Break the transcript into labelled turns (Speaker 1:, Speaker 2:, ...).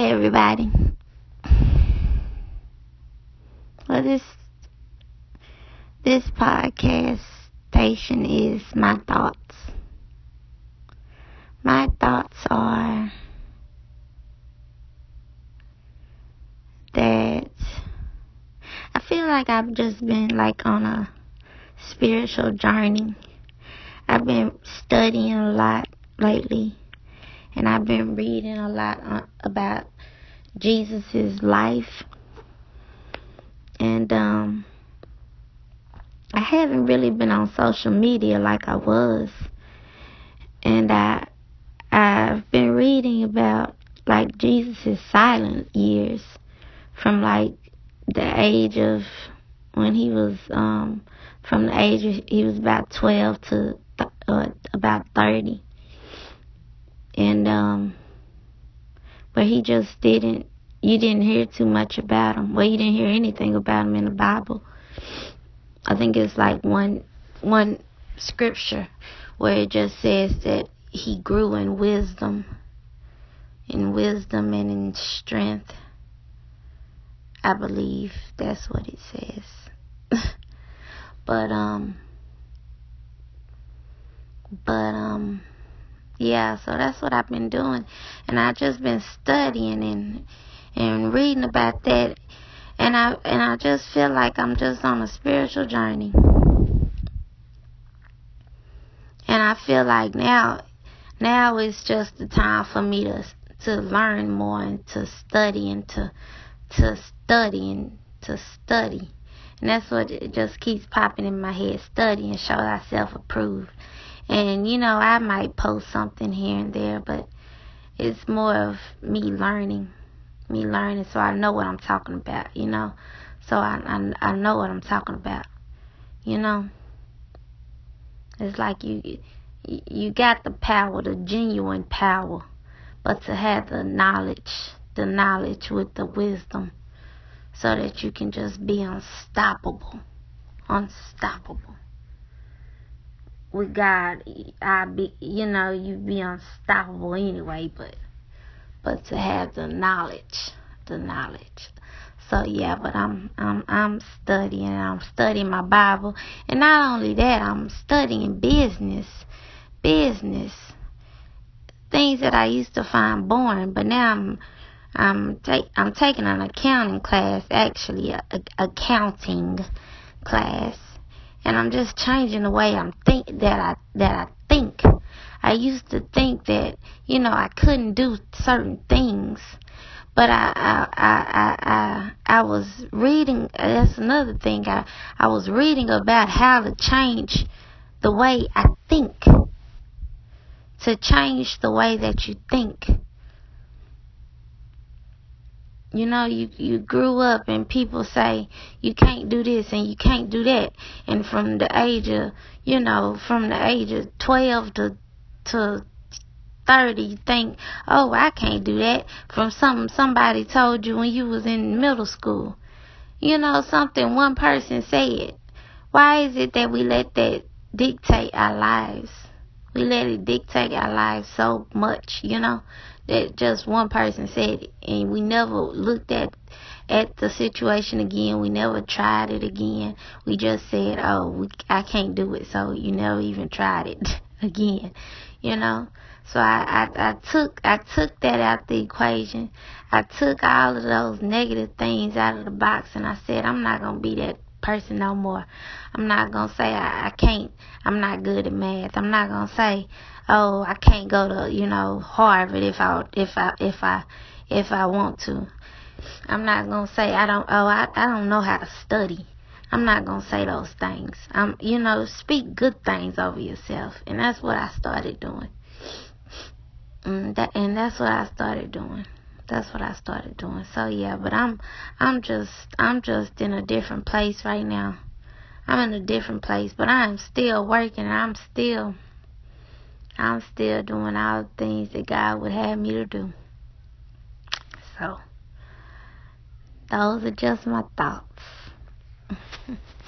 Speaker 1: Hi, everybody. Well, this this podcast station is my thoughts. My thoughts are that I feel like I've just been like on a spiritual journey. I've been studying a lot lately and I've been reading a lot uh, about Jesus's life. And um I haven't really been on social media like I was. And I I've been reading about like Jesus's silent years from like the age of when he was um from the age of, he was about 12 to th- uh, about 30 and um but he just didn't you didn't hear too much about him. Well you didn't hear anything about him in the bible. I think it's like one one scripture where it just says that he grew in wisdom in wisdom and in strength. I believe that's what it says. But um but um yeah, so that's what I've been doing. And I just been studying and and reading about that and I and I just feel like I'm just on a spiritual journey. And I feel like now now is just the time for me to to learn more and to study and to to study and to study. And that's what it just keeps popping in my head. Study and show thyself approved. And, you know, I might post something here and there, but it's more of me learning. Me learning so I know what I'm talking about, you know. So I, I, I know what I'm talking about, you know. It's like you you got the power, the genuine power, but to have the knowledge, the knowledge with the wisdom, so that you can just be unstoppable, unstoppable with God, I be, you know, you be unstoppable anyway. But, but to have the knowledge, the knowledge. So yeah, but I'm, I'm, I'm studying. I'm studying my Bible, and not only that, I'm studying business, business, things that I used to find boring, but now I'm. I'm take I'm taking an accounting class, actually, a, a accounting class and I'm just changing the way I'm think that I that I think. I used to think that you know I couldn't do certain things, but I I I I I, I was reading. That's another thing. I I was reading about how to change the way I think. To change the way that you think you know, you you grew up and people say you can't do this and you can't do that, and from the age of you know from the age of twelve to to thirty, you think, oh, I can't do that. From something somebody told you when you was in middle school, you know, something one person said. Why is it that we let that dictate our lives? We let it dictate our lives so much, you know that just one person said it. And we never looked at at the situation again. We never tried it again. We just said oh we, i can't do it. So you never even tried it again you know? So I, I i took i took that out the equation. I took all of those negative things out of the box and i said i'm not to be that person no more. I'm not gonna say I, I can't. I'm not good at math. I'm not gonna say oh, I can't go to, you know, Harvard if I if I if I if I want to. I'm not gonna say I don't oh I I don't know how to study. I'm not gonna say those things. I'm you know, speak good things over yourself. And that's what I started doing. And that and that's what I started doing. That's what I started doing. So yeah, but I'm I'm just I'm just in a different place right now. I'm in a different place, but I'm still working. I'm still I'm still doing all the things that God would have me to do. So, those are just my thoughts.